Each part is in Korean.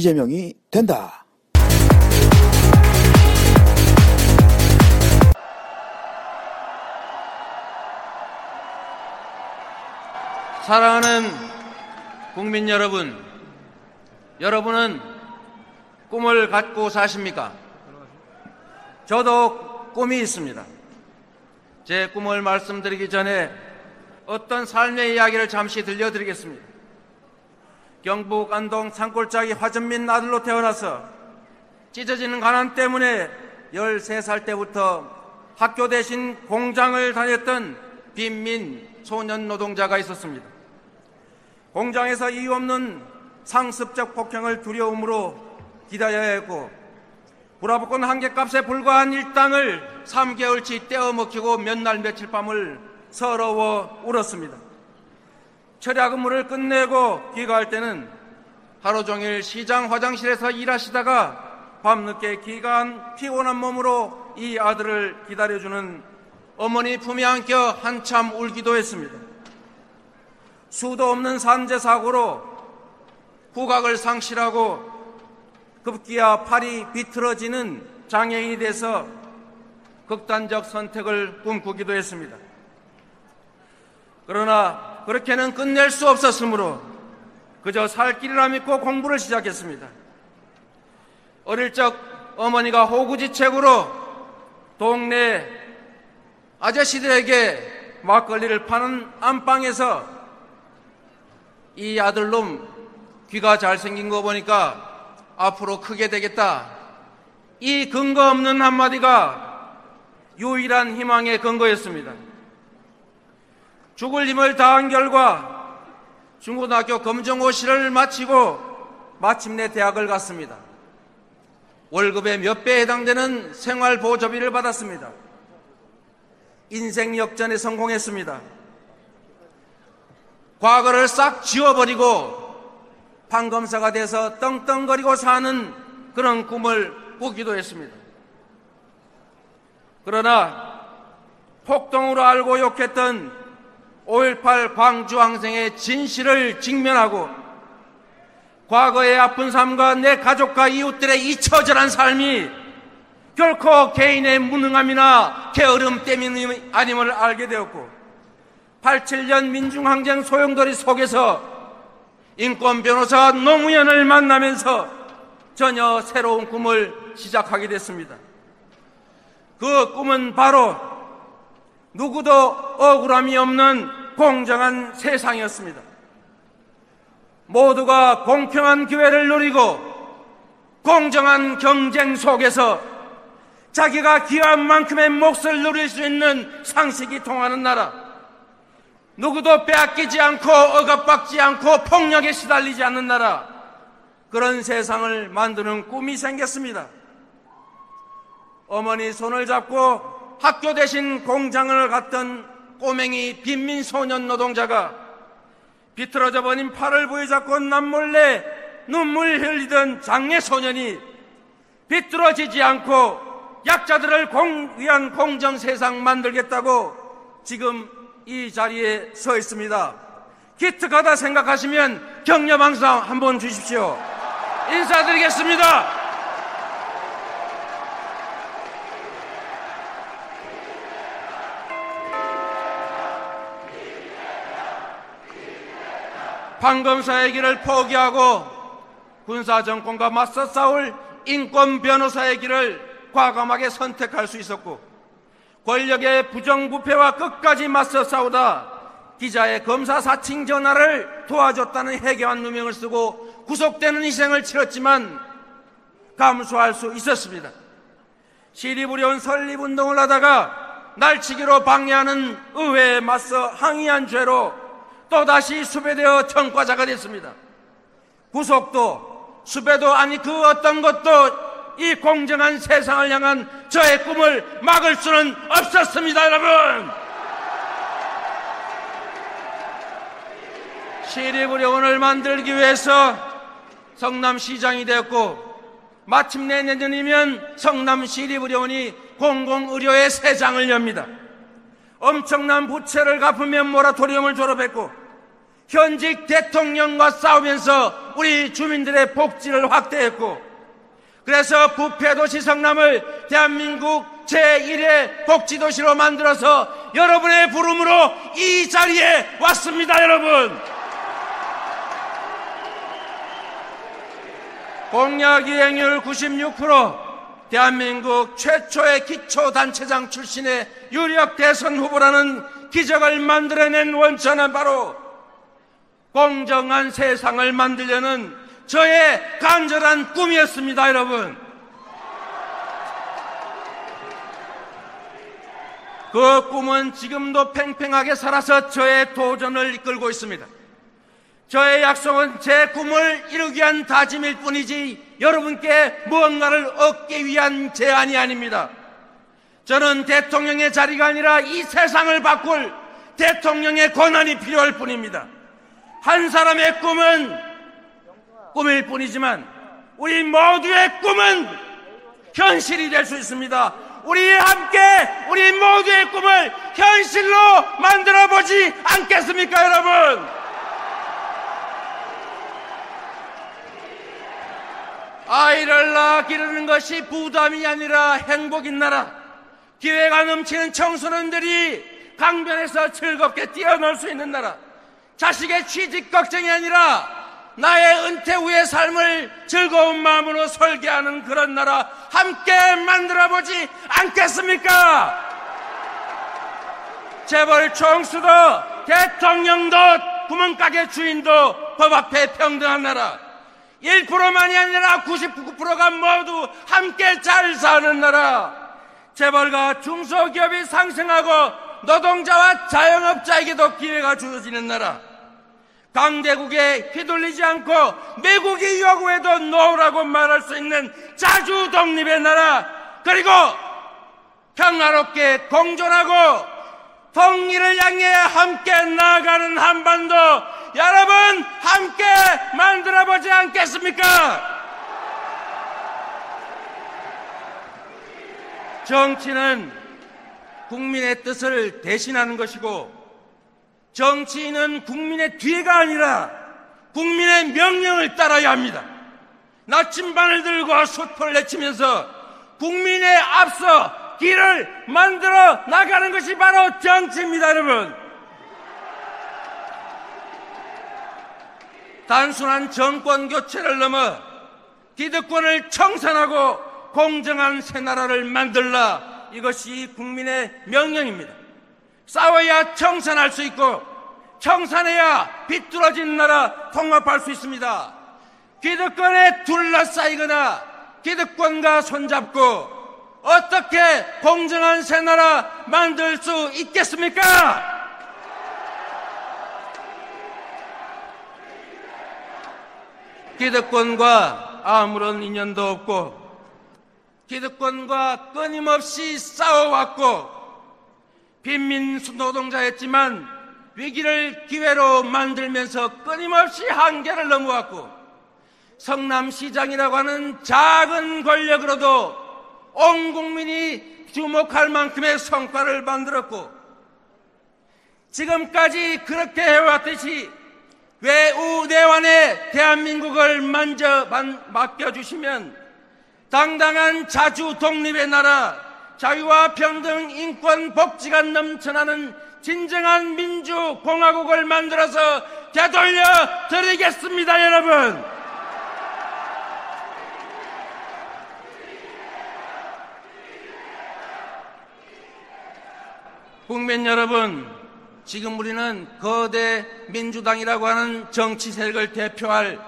이재명이 된다. 사랑하는 국민 여러분, 여러분은 꿈을 갖고 사십니까? 저도 꿈이 있습니다. 제 꿈을 말씀드리기 전에 어떤 삶의 이야기를 잠시 들려드리겠습니다. 경북 안동 산골짜기 화전민 아들로 태어나서 찢어지는 가난 때문에 13살 때부터 학교 대신 공장을 다녔던 빈민 소년 노동자가 있었습니다. 공장에서 이유 없는 상습적 폭행을 두려움으로 기다려야 했고 불화복권 한개 값에 불과한 일당을 3개월치 떼어먹히고 몇 날 며칠 밤을 서러워 울었습니다. 철야 근무를 끝내고 귀가할 때는 하루 종일 시장 화장실에서 일하시다가 밤늦게 귀가한 피곤한 몸으로 이 아들을 기다려주는 어머니 품에 안겨 한참 울기도 했습니다. 수도 없는 산재 사고로 후각을 상실하고 급기야 팔이 비틀어지는 장애인이 돼서 극단적 선택을 꿈꾸기도 했습니다. 그러나 그렇게는 끝낼 수 없었으므로 그저 살 길이라 믿고 공부를 시작했습니다. 어릴 적 어머니가 호구지책으로 동네 아저씨들에게 막걸리를 파는 안방에서 이 아들놈 귀가 잘생긴 거 보니까 앞으로 크게 되겠다. 이 근거 없는 한마디가 유일한 희망의 근거였습니다. 죽을 힘을 다한 결과 중고등학교 검정고시를 마치고 마침내 대학을 갔습니다. 월급의 몇 배에 해당되는 생활보조비를 받았습니다. 인생 역전에 성공했습니다. 과거를 싹 지워버리고 판검사가 돼서 떵떵거리고 사는 그런 꿈을 꾸기도 했습니다. 그러나 폭동으로 알고 욕했던 5.18 광주항쟁의 진실을 직면하고 과거의 아픈 삶과 내 가족과 이웃들의 잊혀져란 삶이 결코 개인의 무능함이나 게으름 때문이 아님을 알게 되었고 87년 민중항쟁 소용돌이 속에서 인권 변호사 노무현을 만나면서 전혀 새로운 꿈을 시작하게 됐습니다. 그 꿈은 바로 누구도 억울함이 없는 공정한 세상이었습니다. 모두가 공평한 기회를 누리고 공정한 경쟁 속에서 자기가 기한 만큼의 몫을 누릴 수 있는 상식이 통하는 나라. 누구도 빼앗기지 않고 억압받지 않고 폭력에 시달리지 않는 나라. 그런 세상을 만드는 꿈이 생겼습니다. 어머니 손을 잡고 학교 대신 공장을 갔던 꼬맹이 빈민 소년 노동자가 비틀어져 버린 팔을 부여잡고 남몰래 눈물 흘리던 장애 소년이 비뚤어지지 않고 약자들을 공, 위한 공정 세상 만들겠다고 지금 이 자리에 서 있습니다. 기특하다 생각하시면 격려 방송 한번 주십시오. 인사드리겠습니다. 판검사의 길을 포기하고 군사정권과 맞서 싸울 인권 변호사의 길을 과감하게 선택할 수 있었고 권력의 부정부패와 끝까지 맞서 싸우다 기자의 검사 사칭 전화를 도와줬다는 해괴한 누명을 쓰고 구속되는 희생을 치렀지만 감수할 수 있었습니다. 시리부려운 설립운동을 하다가 날치기로 방해하는 의회에 맞서 항의한 죄로 또다시 수배되어 청과자가 됐습니다. 구속도 수배도 아니 그 어떤 것도 이 공정한 세상을 향한 저의 꿈을 막을 수는 없었습니다, 여러분! 시리부려원을 만들기 위해서 성남시장이 되었고 마침내 내년이면 성남 시리부려원이 공공의료의 새 장을 엽니다. 엄청난 부채를 갚으면 모라토리움을 졸업했고 현직 대통령과 싸우면서 우리 주민들의 복지를 확대했고 그래서 부패도시 성남을 대한민국 제1의 복지도시로 만들어서 여러분의 부름으로 이 자리에 왔습니다, 여러분. 공약 이행률 96%, 대한민국 최초의 기초단체장 출신의 유력 대선 후보라는 기적을 만들어낸 원천은 바로 공정한 세상을 만들려는 저의 간절한 꿈이었습니다, 여러분. 그 꿈은 지금도 팽팽하게 살아서 저의 도전을 이끌고 있습니다. 저의 약속은 제 꿈을 이루기 위한 다짐일 뿐이지 여러분께 무언가를 얻기 위한 제안이 아닙니다. 저는 대통령의 자리가 아니라 이 세상을 바꿀 대통령의 권한이 필요할 뿐입니다. 한 사람의 꿈은 꿈일 뿐이지만 우리 모두의 꿈은 현실이 될 수 있습니다. 우리 함께 우리 모두의 꿈을 현실로 만들어 보지 않겠습니까, 여러분? 아이를 낳아 기르는 것이 부담이 아니라 행복인 나라. 기회가 넘치는 청소년들이 강변에서 즐겁게 뛰어놀 수 있는 나라. 자식의 취직 걱정이 아니라 나의 은퇴 후의 삶을 즐거운 마음으로 설계하는 그런 나라 함께 만들어 보지 않겠습니까? 재벌 총수도 대통령도 구멍가게 주인도 법 앞에 평등한 나라. 1%만이 아니라 99%가 모두 함께 잘 사는 나라. 재벌과 중소기업이 상승하고 노동자와 자영업자에게도 기회가 주어지는 나라 강대국에 휘둘리지 않고 미국이 요구해도 노라고 말할 수 있는 자주 독립의 나라 그리고 평화롭게 공존하고 통일을 향해 함께 나아가는 한반도 여러분 함께 만들어 보지 않겠습니까? 정치는 국민의 뜻을 대신하는 것이고 정치인은 국민의 뒤가 아니라 국민의 명령을 따라야 합니다. 나침반을 들고 숯불을 내치면서 국민의 앞서 길을 만들어 나가는 것이 바로 정치입니다, 여러분. 단순한 정권 교체를 넘어 기득권을 청산하고 공정한 새 나라를 만들라 이것이 국민의 명령입니다. 싸워야 청산할 수 있고 청산해야 비뚤어진 나라 통합할 수 있습니다. 기득권에 둘러싸이거나 기득권과 손잡고 어떻게 공정한 새 나라 만들 수 있겠습니까? 기득권과 아무런 인연도 없고 기득권과 끊임없이 싸워왔고 빈민수 노동자였지만 위기를 기회로 만들면서 끊임없이 한계를 넘어왔고 성남시장이라고 하는 작은 권력으로도 온 국민이 주목할 만큼의 성과를 만들었고 지금까지 그렇게 해왔듯이 외우 내환에 대한민국을 만져 맡겨주시면 당당한 자주 독립의 나라 자유와 평등, 인권, 복지가 넘쳐나는 진정한 민주공화국을 만들어서 되돌려 드리겠습니다, 여러분! 국민 여러분, 지금 우리는 거대 민주당이라고 하는 정치 세력을 대표할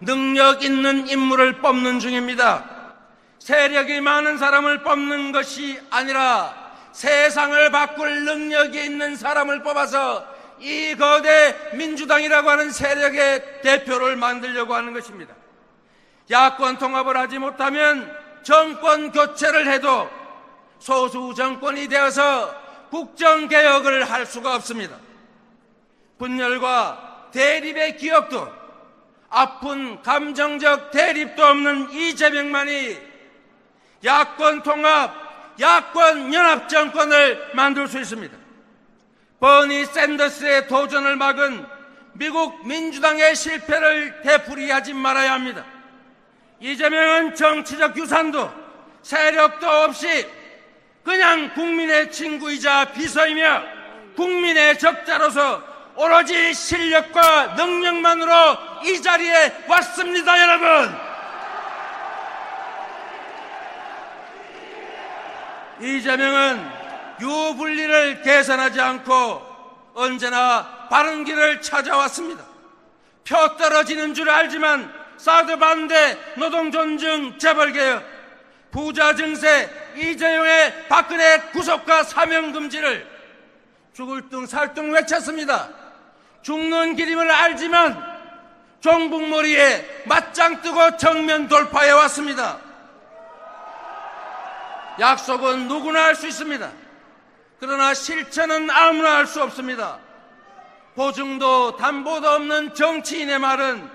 능력 있는 인물을 뽑는 중입니다. 세력이 많은 사람을 뽑는 것이 아니라 세상을 바꿀 능력이 있는 사람을 뽑아서 이 거대 민주당이라고 하는 세력의 대표를 만들려고 하는 것입니다. 야권 통합을 하지 못하면 정권 교체를 해도 소수 정권이 되어서 국정 개혁을 할 수가 없습니다. 분열과 대립의 기억도 아픈 감정적 대립도 없는 이재명만이 야권 통합, 야권 연합 정권을 만들 수 있습니다. 버니 샌더스의 도전을 막은 미국 민주당의 실패를 되풀이하지 말아야 합니다. 이재명은 정치적 유산도 세력도 없이 그냥 국민의 친구이자 비서이며 국민의 적자로서 오로지 실력과 능력만으로 이 자리에 왔습니다, 여러분! 이재명은 유불리를 계산하지 않고 언제나 바른 길을 찾아왔습니다. 표 떨어지는 줄 알지만 사드 반대, 노동 존중, 재벌 개혁, 부자 증세, 이재용의 박근혜 구속과 사명 금지를 죽을 둥 살둥 외쳤습니다. 죽는 길임을 알지만 종북머리에 맞짱 뜨고 정면 돌파해 왔습니다. 약속은 누구나 할 수 있습니다. 그러나 실천은 아무나 할 수 없습니다. 보증도 담보도 없는 정치인의 말은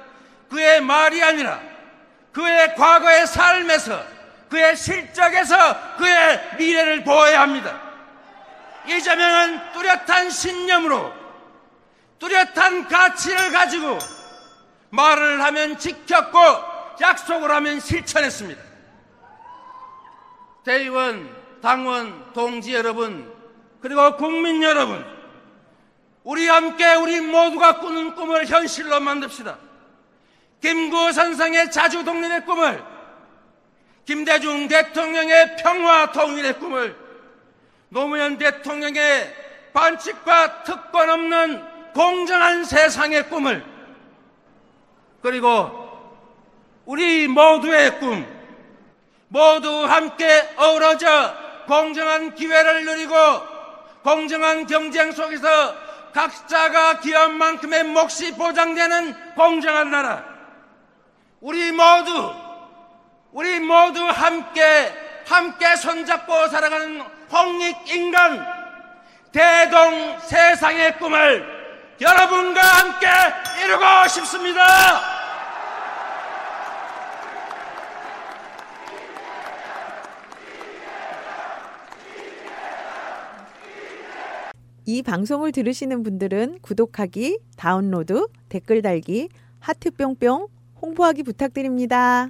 그의 말이 아니라 그의 과거의 삶에서 그의 실적에서 그의 미래를 보아야 합니다. 이재명은 뚜렷한 신념으로 뚜렷한 가치를 가지고 말을 하면 지켰고 약속을 하면 실천했습니다. 대의원, 당원, 동지 여러분, 그리고 국민 여러분, 우리 함께 우리 모두가 꾸는 꿈을 현실로 만듭시다. 김구 선상의 자주 독립의 꿈을, 김대중 대통령의 평화 통일의 꿈을, 노무현 대통령의 반칙과 특권 없는 공정한 세상의 꿈을, 그리고 우리 모두의 꿈, 모두 함께 어우러져 공정한 기회를 누리고 공정한 경쟁 속에서 각자가 기한 만큼의 몫이 보장되는 공정한 나라. 우리 모두, 우리 모두 함께, 함께 손잡고 살아가는 홍익인간 대동 세상의 꿈을 여러분과 함께 이루고 싶습니다. 이 방송을 들으시는 분들은 구독하기, 다운로드, 댓글 달기, 하트 뿅뿅 홍보하기 부탁드립니다.